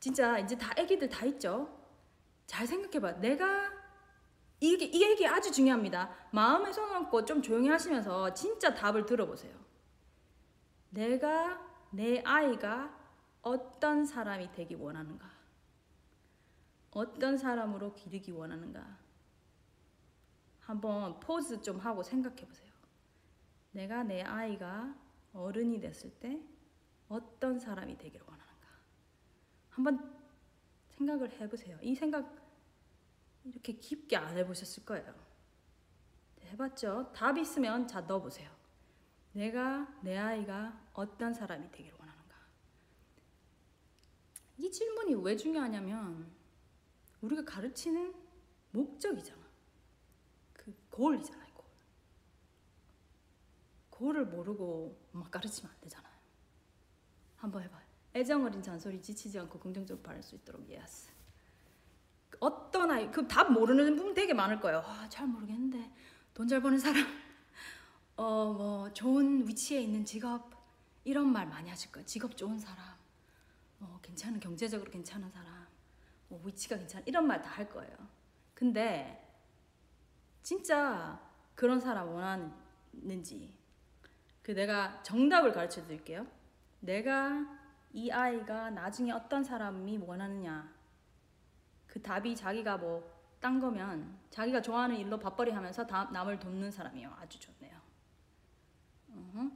진짜 이제 다 애기들 다 있죠. 잘 생각해봐. 내가 이게 이 얘기 아주 중요합니다. 마음에 손 얹고 좀 조용히 하시면서 진짜 답을 들어보세요. 내가 내 아이가 어떤 사람이 되기 원하는가? 어떤 사람으로 기르기 원하는가? 한번 포즈 좀 하고 생각해 보세요. 내가 내 아이가 어른이 됐을 때 어떤 사람이 되기를? 한번 생각을 해보세요. 이 생각 이렇게 깊게 안 해보셨을 거예요. 해봤죠? 답 있으면 자 넣어보세요. 내가 내 아이가 어떤 사람이 되기를 원하는가? 이 질문이 왜 중요하냐면 우리가 가르치는 목적이잖아. 그 goal이잖아요. Goal. Goal을 모르고 막 가르치면 안 되잖아요. 한번 해봐요. 애정 어린 잔소리 지치지 않고 긍정적으로 바랄 수 있도록 yes. 어떤 아이 그 답 모르는 분 되게 많을 거예요. 아, 잘 모르겠는데 돈 잘 버는 사람, 어 뭐 좋은 위치에 있는 직업 이런 말 많이 하실 거예요. 직업 좋은 사람, 뭐 괜찮은 경제적으로 괜찮은 사람, 뭐 위치가 괜찮은 이런 말 다 할 거예요. 근데 진짜 그런 사람 원하는지 그 내가 정답을 가르쳐 드릴게요. 내가 이 아이가 나중에 어떤 사람이 원하느냐 그 답이 자기가 뭐 딴 거면 자기가 좋아하는 일로 밥벌이 하면서 다, 남을 돕는 사람이에요. 아주 좋네요.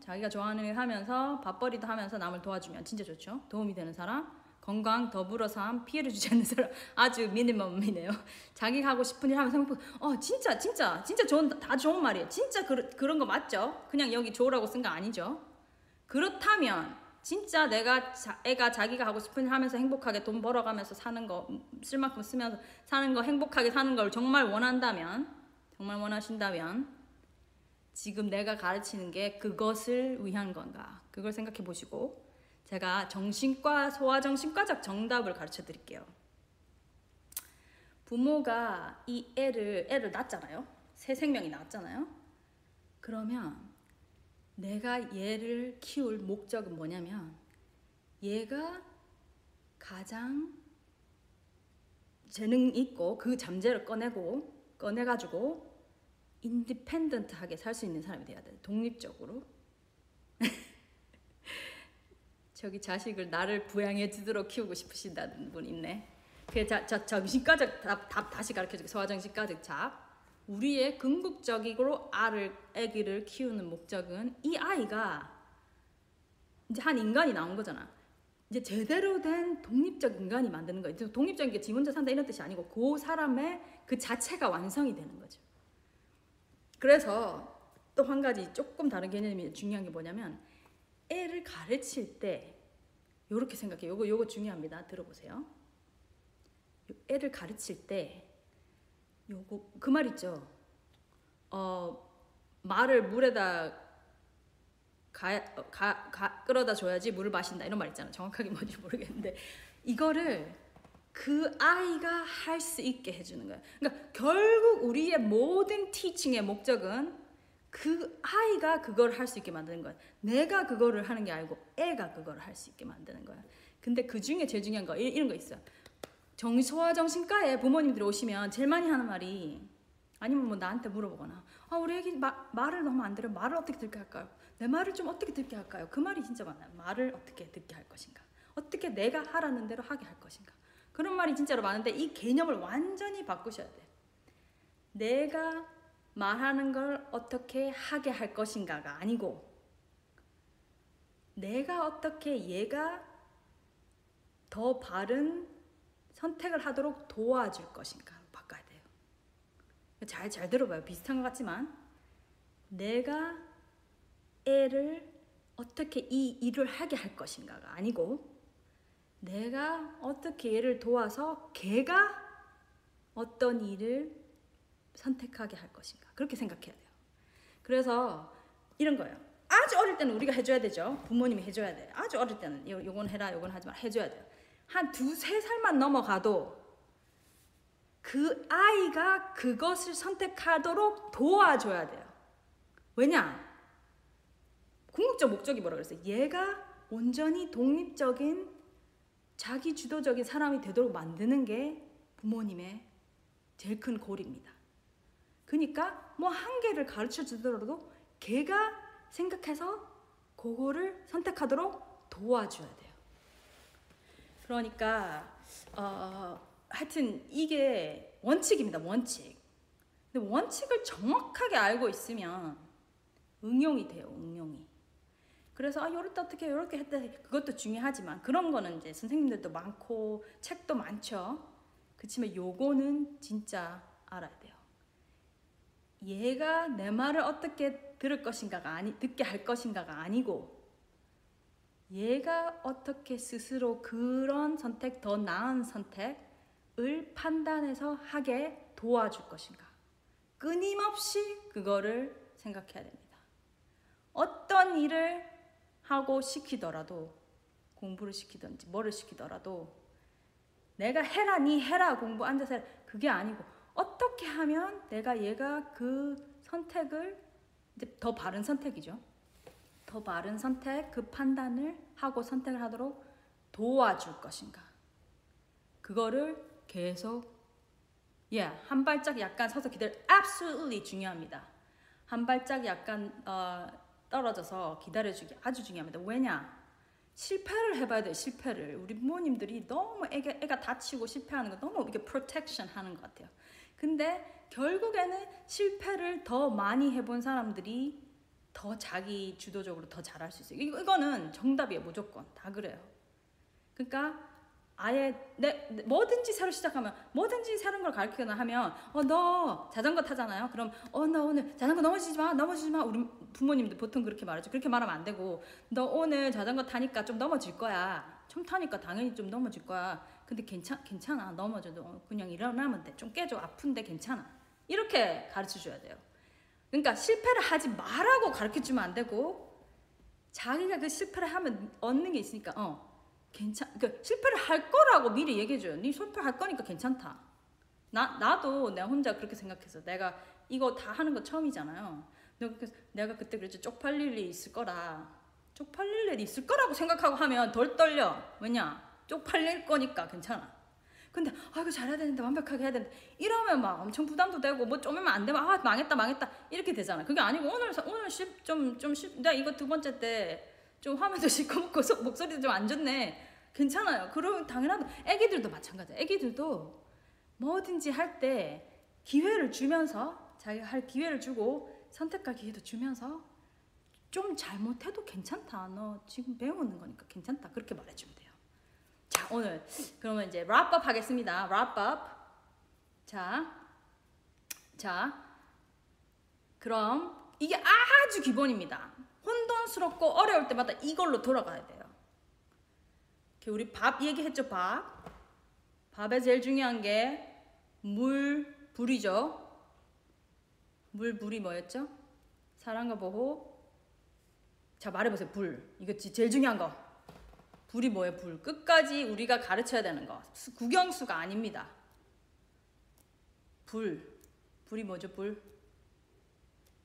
자기가 좋아하는 일 하면서 밥벌이도 하면서 남을 도와주면 진짜 좋죠. 도움이 되는 사람, 건강, 더불어 삶, 피해를 주지 않는 사람 아주 미니멈이네요. 자기가 하고 싶은 일 하면서 어 진짜 진짜 진짜 좋은 다 좋은 말이에요. 진짜 그, 그런 거 맞죠? 그냥 여기 좋으라고 쓴 거 아니죠? 그렇다면 진짜 내가 자, 애가 자기가 하고 싶은 일 하면서 행복하게 돈 벌어가면서 사는 거 쓸 만큼 쓰면서 사는 거 행복하게 사는 걸 정말 원한다면 정말 원하신다면 지금 내가 가르치는 게 그것을 위한 건가 그걸 생각해 보시고 제가 정신과 소아정신과적 정답을 가르쳐 드릴게요. 부모가 이 애를 애를 낳잖아요. 새 생명이 낳았잖아요. 그러면 내가 얘를 키울 목적은 뭐냐면 얘가 가장 재능 있고 그 잠재를 꺼내고 꺼내가지고 인디펜던트하게 살 수 있는 사람이 돼야 돼. 독립적으로. 저기 자식을 나를 부양해 주도록 키우고 싶으신다는 분 있네. 그 자, 저 정신과적 답, 답 다시 가르쳐줄게. 소아정신과적 잡. 우리의 궁극적으로 알을 아기를 키우는 목적은 이 아이가 이제 한 인간이 나온 거잖아. 이제 제대로 된 독립적 인간이 만드는 거예요. 독립적인 게 지 혼자 산다 이런 뜻이 아니고 그 사람의 그 자체가 완성이 되는 거죠. 그래서 또 한 가지 조금 다른 개념이 중요한 게 뭐냐면 애를 가르칠 때 요렇게 생각해. 요거 요거 중요합니다. 들어보세요. 애를 가르칠 때 요거 그 말 있죠. 어 말을 물에다 가, 가, 가 끌어다 줘야지 물을 마신다 이런 말 있잖아. 정확하게 뭔지 모르겠는데 이거를 그 아이가 할 수 있게 해주는 거야. 그러니까 결국 우리의 모든 티칭의 목적은 그 아이가 그걸 할 수 있게 만드는 거야. 내가 그거를 하는 게 아니고 애가 그걸 할 수 있게 만드는 거야. 근데 그 중에 제일 중요한 거 이런 거 있어. 정 소아정 신과에 부모님들이 오시면 제일 많이 하는 말이 아니면 뭐 나한테 물어보거나 아 우리 애기 마, 말을 너무 안 들어 말을 어떻게 듣게 할까요? 내 말을 좀 어떻게 듣게 할까요? 그 말이 진짜 많아요. 말을 어떻게 듣게 할 것인가? 어떻게 내가 하라는 대로 하게 할 것인가? 그런 말이 진짜로 많은데 이 개념을 완전히 바꾸셔야 돼. 내가 말하는 걸 어떻게 하게 할 것인가가 아니고 내가 어떻게 얘가 더 바른 선택을 하도록 도와줄 것인가 바꿔야 돼요. 잘, 잘 들어봐요. 비슷한 것 같지만 내가 애를 어떻게 이 일을 하게 할 것인가가 아니고 내가 어떻게 얘를 도와서 걔가 어떤 일을 선택하게 할 것인가 그렇게 생각해야 돼요. 그래서 이런 거예요. 아주 어릴 때는 우리가 해줘야 되죠. 부모님이 해줘야 돼. 아주 어릴 때는 요, 요건 해라, 요건 하지 마 해줘야 돼요. 한 두세 살만 넘어가도 그 아이가 그것을 선택하도록 도와줘야 돼요. 왜냐? 궁극적 목적이 뭐라 그랬어요? 얘가 온전히 독립적인 자기 주도적인 사람이 되도록 만드는 게 부모님의 제일 큰 골입니다. 그러니까 뭐 한 개를 가르쳐 주더라도 걔가 생각해서 그거를 선택하도록 도와줘야 돼요. 그러니까 어, 하여튼 이게 원칙입니다. 원칙. 근데 원칙을 정확하게 알고 있으면 응용이 돼요. 응용이. 그래서 아때 어떻게 요렇게 했다 그것도 중요하지만 그런 거는 이제 선생님들도 많고 책도 많죠. 그렇지만 요거는 진짜 알아야 돼요. 얘가 내 말을 어떻게 들을 것인가가 아니 듣게 할 것인가가 아니고 얘가 어떻게 스스로 그런 선택 더 나은 선택을 판단해서 하게 도와줄 것인가 끊임없이 그거를 생각해야 됩니다. 어떤 일을 하고 시키더라도 공부를 시키든지 뭐를 시키더라도 내가 해라 니 해라 공부 앉아서 해라 그게 아니고 어떻게 하면 내가 얘가 그 선택을 이제 더 바른 선택이죠. 더 바른 선택 그 판단을 하고 선택을 하도록 도와줄 것인가. 그거를 계속 예, yeah, 한 발짝 약간 서서 기다려 absolutely 중요합니다. 한 발짝 약간 어, 떨어져서 기다려주기 아주 중요합니다. 왜냐? 실패를 해봐야 돼 실패를 우리 부모님들이 너무 애가, 애가 다치고 실패하는 거 너무 이게 프로텍션 하는 것 같아요 근데 결국에는 실패를 더 많이 해본 사람들이 더 자기 주도적으로 더 잘할 수 있어요 이거, 이거는 정답이에요 무조건 다 그래요 그러니까 아예 내, 뭐든지 새로 시작하면 뭐든지 새로운 걸 가르치거나 하면 어 너 자전거 타잖아요. 그럼 어 너 오늘 자전거 넘어지지 마 넘어지지 마 우리 부모님들 보통 그렇게 말하죠. 그렇게 말하면 안 되고 너 오늘 자전거 타니까 좀 넘어질 거야. 처음 타니까 당연히 좀 넘어질 거야. 근데 괜찮 괜찮아 넘어져도 그냥 일어나면 돼. 좀 깨져 아픈데 괜찮아. 이렇게 가르쳐 줘야 돼요. 그러니까 실패를 하지 말라고 가르쳐 주면 안 되고 자기가 그 실패를 하면 얻는 게 있으니까 어 괜찮, 그 실패를 할 거라고 미리 얘기해 줘요. 네 실패할 거니까 괜찮다. 나 나도 내가 혼자 그렇게 생각해서 내가 이거 다 하는 거 처음이잖아요. 내가 그때 그랬지 쪽팔릴 일이 있을 거라. 쪽팔릴 일이 있을 거라고 생각하고 하면 덜 떨려. 왜냐? 쪽팔릴 거니까 괜찮아. 근데 아 이거 잘해야 되는데 완벽하게 해야 되는데 이러면 막 엄청 부담도 되고 뭐 좀이면 안 되면 아 망했다 망했다 이렇게 되잖아. 그게 아니고 오늘 오늘 좀좀 내가 이거 두 번째 때 좀 화면도 시커멓고 목소리도 좀 안 좋네. 괜찮아요. 그럼 당연하다. 애기들도 마찬가지야. 애기들도 뭐든지 할 때 기회를 주면서 자기가 할 기회를 주고 선택할 기회도 주면서 좀 잘못해도 괜찮다. 너 지금 배우는 거니까 괜찮다. 그렇게 말해주면 돼요. 자, 오늘 그러면 이제 랍업 하겠습니다. 랍업. 자, 자, 그럼 이게 아주 기본입니다. 혼돈스럽고 어려울 때마다 이걸로 돌아가야 돼요. 우리 밥 얘기했죠, 밥. 밥에 제일 중요한 게 물, 불이죠. 물, 불이 뭐였죠? 사랑과 보호. 자, 말해보세요, 불. 이거 제일 중요한 거. 불이 뭐예요, 불? 끝까지 우리가 가르쳐야 되는 거. 국영수가 아닙니다. 불. 불이 뭐죠, 불?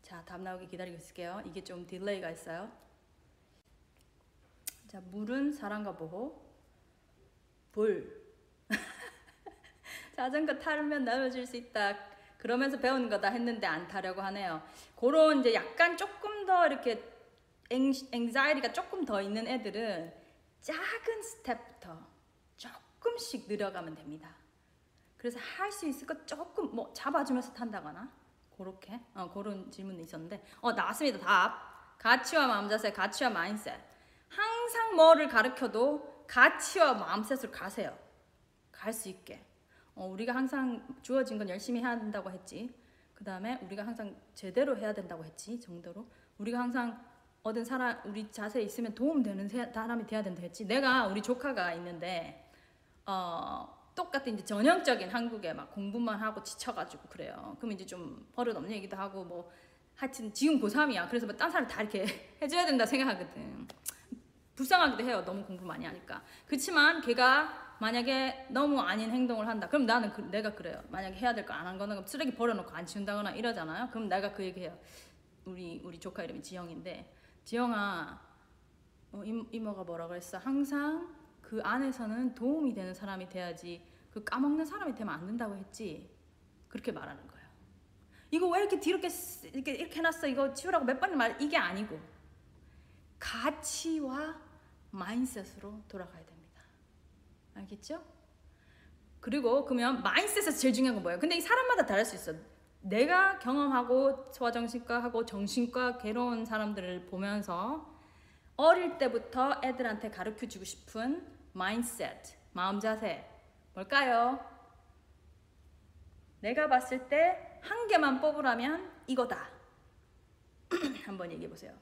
자, 답 나오기 기다리고 있을게요. 이게 좀 delay가 있어요. 자, 물은 사랑과 보호. 불. 자전거 타면 넘어질 수 있다. 그러면서 배우는 거다 했는데 안 타려고 하네요. 그런 이제 약간 조금 더 이렇게 앵자이리가 조금 더 있는 애들은 작은 스텝부터 조금씩 늘어가면 됩니다. 그래서 할 수 있을 것 조금 뭐 잡아주면서 탄다거나 그렇게? 어, 그런 질문이 있었는데 어 나왔습니다. 답. 가치와 마음자세 가치와 마인셋. 항상 뭐를 가르쳐도 가치와 마음셋을 가세요. 갈 수 있게. 어, 우리가 항상 주어진 건 열심히 해야 된다고 했지. 그 다음에 우리가 항상 제대로 해야 된다고 했지 정도로. 우리가 항상 얻은 사람 우리 자세에 있으면 도움되는 사람이 돼야 된다 했지 내가 우리 조카가 있는데 어 똑같은 이제 전형적인 한국에 막 공부만 하고 지쳐가지고 그래요. 그럼 이제 좀 버릇 없는 얘기도 하고 뭐 하여튼 지금 고3이야. 그래서 뭐딴 사람 다 이렇게 해줘야 된다 생각하거든. 불쌍하기도 해요. 너무 공부 많이 하니까. 그렇지만 걔가 만약에 너무 아닌 행동을 한다. 그럼 나는 그, 내가 그래요. 만약에 해야 될 거 안 한 거는 쓰레기 버려놓고 안 치운다거나 이러잖아요. 그럼 내가 그 얘기해요. 우리 우리 조카 이름이 지영인데 지영아 어, 이모가 뭐라 그랬어? 항상 그 안에서는 도움이 되는 사람이 돼야지 그 까먹는 사람이 되면 안 된다고 했지. 그렇게 말하는 거예요. 이거 왜 이렇게 뒤렇게 쓰- 이렇게 이렇게 해놨어? 이거 치우라고 몇번말 이게 아니고 가치와 마인셋으로 돌아가야 됩니다. 알겠죠? 그리고 그러면 마인셋에서 제일 중요한 건 뭐예요? 근데 이 사람마다 다를 수 있어. 내가 경험하고 소아정신과하고 정신과 괴로운 사람들을 보면서 어릴 때부터 애들한테 가르쳐 주고 싶은 마인셋, 마음 자세 뭘까요? 내가 봤을 때 한 개만 뽑으라면 이거다. 한번 얘기해 보세요.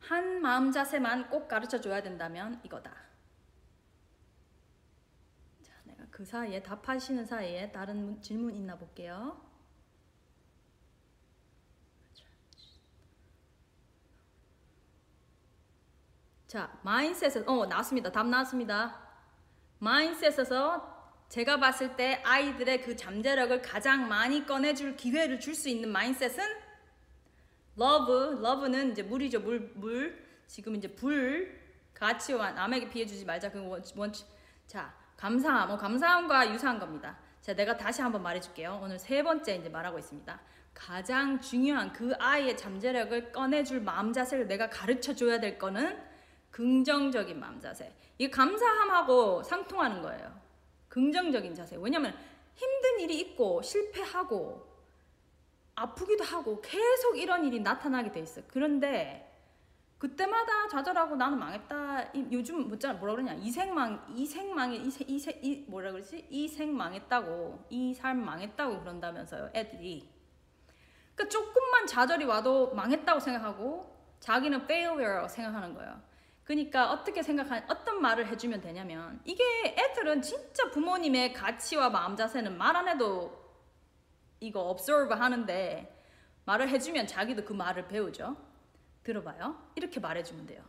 한 마음 자세만 꼭 가르쳐 줘야 된다면 이거다. 자, 내가 그 사이에 답하시는 사이에 다른 문- 질문 있나 볼게요. 자, 마인셋에서 어 나왔습니다. 답 나왔습니다. 마인셋에서 제가 봤을 때 아이들의 그 잠재력을 가장 많이 꺼내줄 기회를 줄 수 있는 마인셋은 love, love는 이제 물이죠, 물, 물. 지금 이제 불, 가치와 남에게 피해 주지 말자. 그 원, 원, 자, 감사함, 뭐 감사함과 유사한 겁니다. 자, 내가 다시 한번 말해줄게요. 오늘 세 번째 이제 말하고 있습니다. 가장 중요한 그 아이의 잠재력을 꺼내줄 마음 자세를 내가 가르쳐 줘야 될 거는 긍정적인 마음 자세. 이게 감사함하고 상통하는 거예요. 긍정적인 자세. 왜냐면 힘든 일이 있고 실패하고 아프기도 하고 계속 이런 일이 나타나게 돼 있어. 그런데 그때마다 좌절하고 나는 망했다. 이- 요즘 뭐라 그러냐 이생망 이생망에 이세 이세 이 뭐라 그러지 이생 망했다고 이 삶 망했다고 그런다면서요 애들이. 그러니까 조금만 좌절이 와도 망했다고 생각하고 자기는 failure라고 생각하는 거예요. 그러니까 어떻게 생각한 어떤 말을 해주면 되냐면 이게 애들은 진짜 부모님의 가치와 마음 자세는 말 안 해도 이거 observe 하는데 말을 해주면 자기도 그 말을 배우죠. 들어봐요. 이렇게 말해주면 돼요.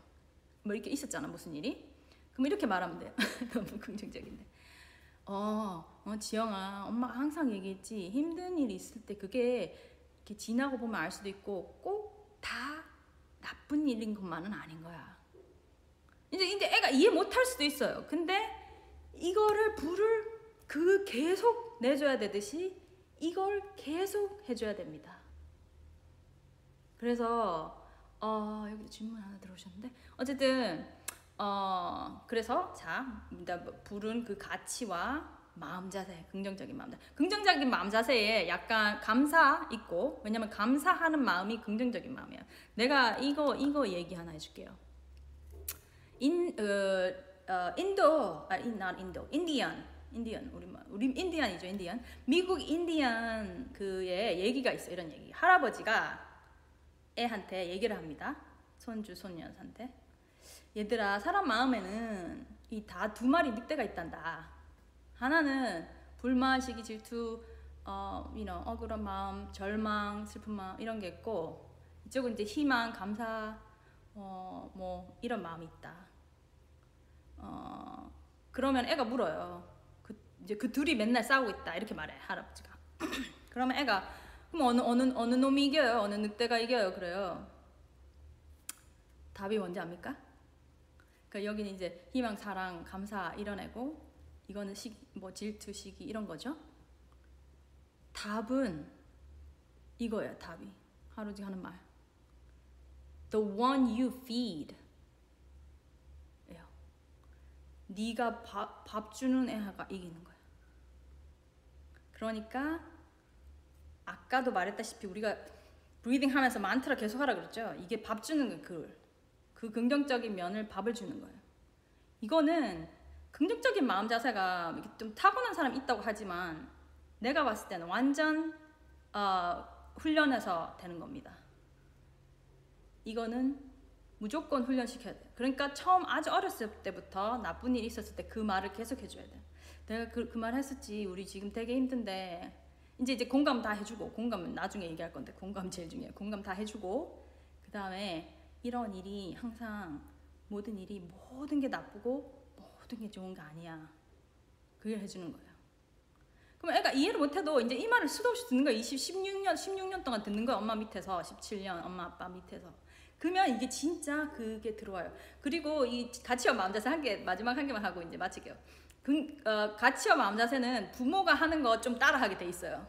뭐 이렇게 있었잖아 무슨 일이? 그럼 이렇게 말하면 돼요. 너무 긍정적인데. 어, 어 지영아, 엄마가 항상 얘기했지 힘든 일이 있을 때 그게 이렇게 지나고 보면 알 수도 있고 꼭 다 나쁜 일인 것만은 아닌 거야. 이제 이제 애가 이해 못할 수도 있어요. 근데 이거를 불을 그 계속 내줘야 되듯이 이걸 계속 해줘야 됩니다. 그래서 어 여기 질문 하나 들어오셨는데. 어쨌든 어 그래서 자 불은 그 가치와 마음 자세 긍정적인 마음 자세 긍정적인 마음 자세에 약간 감사 있고 왜냐면 감사하는 마음이 긍정적인 마음이에요 내가 이거 이거 얘기 하나 해줄게요. 인 어, 어, 인도 아 인, not 인도 인디언 인디언 우리 말 우리 인디언이죠 인디언. 미국 인디언 그의 얘기가 있어 요 이런 얘기. 할아버지가 애한테 얘기를 합니다. 손주 손녀한테. 얘들아 사람 마음에는 이 다 두 마리 늑대가 있단다. 하나는 불만 시기 질투 어 you know, 억울한 마음 절망 슬픈 마음 이런 게 있고 이쪽은 이제 희망 감사 어 뭐 이런 마음이 있다. 어 그러면 애가 물어요. 그 이제 그 둘이 맨날 싸우고 있다. 이렇게 말해 할아버지가. 그러면 애가 그럼 어느 어느 어느 놈이 이겨요? 어느 늑대가 이겨요? 그래요. 답이 뭔지 압니까? 그러니까 여기는 이제 희망 사랑 감사 이런 애고 이거는 시, 뭐 질투 시기 이런 거죠. 답은 이거예요 답이. 할아버지 하는 말. The one you feed. 예요. 네가 밥, 밥 주는 애가 이기는 거야. 그러니까 아까도 말했다시피 우리가 breathing 하면서 만트라 계속 하라 그랬죠. 이게 밥 주는 거 그, 그 긍정적인 면을 밥을 주는 거예요. 이거는 긍정적인 마음 자세가 좀 타고난 사람이 있다고 하지만 내가 봤을 때는 완전 어, 훈련해서 되는 겁니다. 이거는 무조건 훈련시켜야 돼. 그러니까 처음 아주 어렸을 때부터 나쁜 일이 있었을 때 그 말을 계속 해줘야 돼. 내가 그, 그 말 했었지. 우리 지금 되게 힘든데. 이제 이제 공감 다 해주고, 공감은 나중에 얘기할 건데, 공감 제일 중요해. 공감 다 해주고, 그 다음에 이런 일이 항상 모든 일이 모든 게 나쁘고 모든 게 좋은 게 아니야. 그걸 해주는 거예요. 그럼 애가 이해를 못해도 이제 이 말을 수도 없이 듣는 거야. 20, 16년, 16년 동안 듣는 거야. 엄마 밑에서. 17년, 엄마 아빠 밑에서. 그러면 이게 진짜 그게 들어와요. 그리고 이 가치와 마음 자세 한개 마지막 한 개만 하고 이제 마칠게요. 그, 어, 가치와 마음 자세는 부모가 하는 거 좀 따라하게 돼 있어요.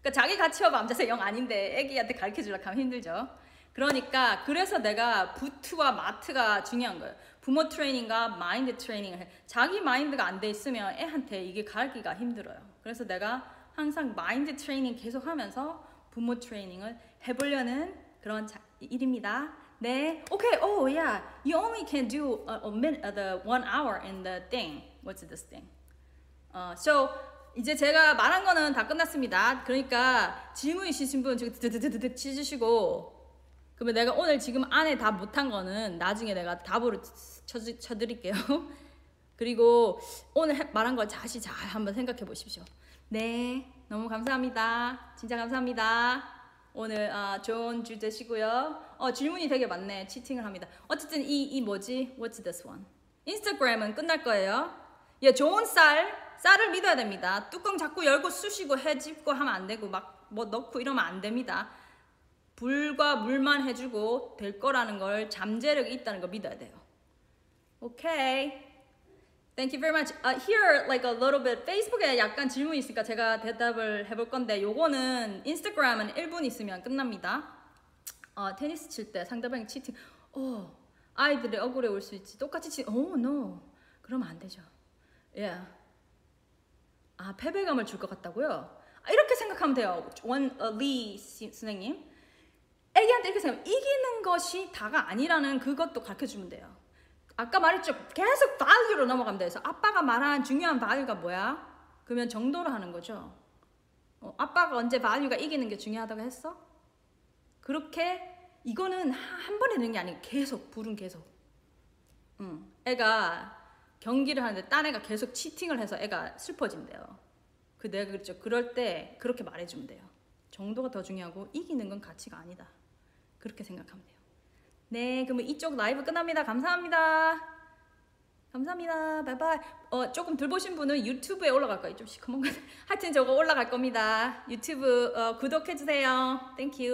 그러니까 자기 가치와 마음 자세 영 아닌데 애기한테 가르쳐 주려고 하면 힘들죠. 그러니까 그래서 내가 부트와 마트가 중요한 거예요. 부모 트레이닝과 마인드 트레이닝을 해. 자기 마인드가 안 돼 있으면 애한테 이게 가르치기가 힘들어요. 그래서 내가 항상 마인드 트레이닝 계속 하면서 부모 트레이닝을 해보려는 그런 자, 일입니다. 네, okay. Oh yeah, you only can do a, a minute, uh, the one hour in the thing. What's this thing? 어, so 이제 제가 말한 거는 다 끝났습니다. 그러니까 질문 있으신 분 지금 드드드드드 치주시고 그러면 내가 오늘 지금 안에 다 못한 거는 나중에 내가 답으로 쳐, 쳐드릴게요. 그리고 오늘 해- 말한 걸 다시 잘 한번 생각해 보십시오. 네, 너무 감사합니다. 진짜 감사합니다. 오늘 아, 좋은 주 되시고요. 어, 질문이 되게 많네. 치팅을 합니다. 어쨌든 이, 이 뭐지? What's this one? 인스타그램은 끝날 거예요. 예, 좋은 쌀, 쌀을 믿어야 됩니다. 뚜껑 자꾸 열고 쑤시고 해집고 하면 안 되고 막 뭐 넣고 이러면 안 됩니다. 불과 물만 해주고 될 거라는 걸 잠재력이 있다는 걸 믿어야 돼요. 오케이. Thank you very much. Uh, here, like a little bit. 페이스북에 약간 질문이 있으니까 제가 대답을 해볼 건데, 요거는 인스타그램은 1분 있으면 끝납니다. 어, 테니스 칠 때 상대방이 치팅, 어, 아이들이 억울해 올 수 있지. 똑같이 치, oh no. 그러면 안 되죠. Yeah. 아, 패배감을 줄 것 같다고요? 아, 이렇게 생각하면 돼요. 원, 어, 리 씨- 선생님. 애기한테 이렇게 생각하면 이기는 것이 다가 아니라는 그것도 가르쳐 주면 돼요. 아까 말했죠. 계속 value로 넘어가면 돼서 아빠가 말한 중요한 value가 뭐야? 그러면 정도로 하는 거죠. 어, 아빠가 언제 value가 이기는 게 중요하다고 했어? 그렇게 이거는 하- 한 번에 되는 게 아니고 계속 불은 계속. 응. 애가 경기를 하는데 딴 애가 계속 치팅을 해서 애가 슬퍼진대요. 그 내가 그랬죠. 그럴 때 그렇게 말해주면 돼요. 정도가 더 중요하고 이기는 건 가치가 아니다. 그렇게 생각하면 돼요. 네, 그러면 이쪽 라이브 끝납니다. 감사합니다. 감사합니다. 바이바이. 어, 조금 덜 보신 분은 유튜브에 올라갈 거예요. 좀 시커먼 거. 하여튼 저거 올라갈 겁니다. 유튜브 어, 구독해주세요. Thank you.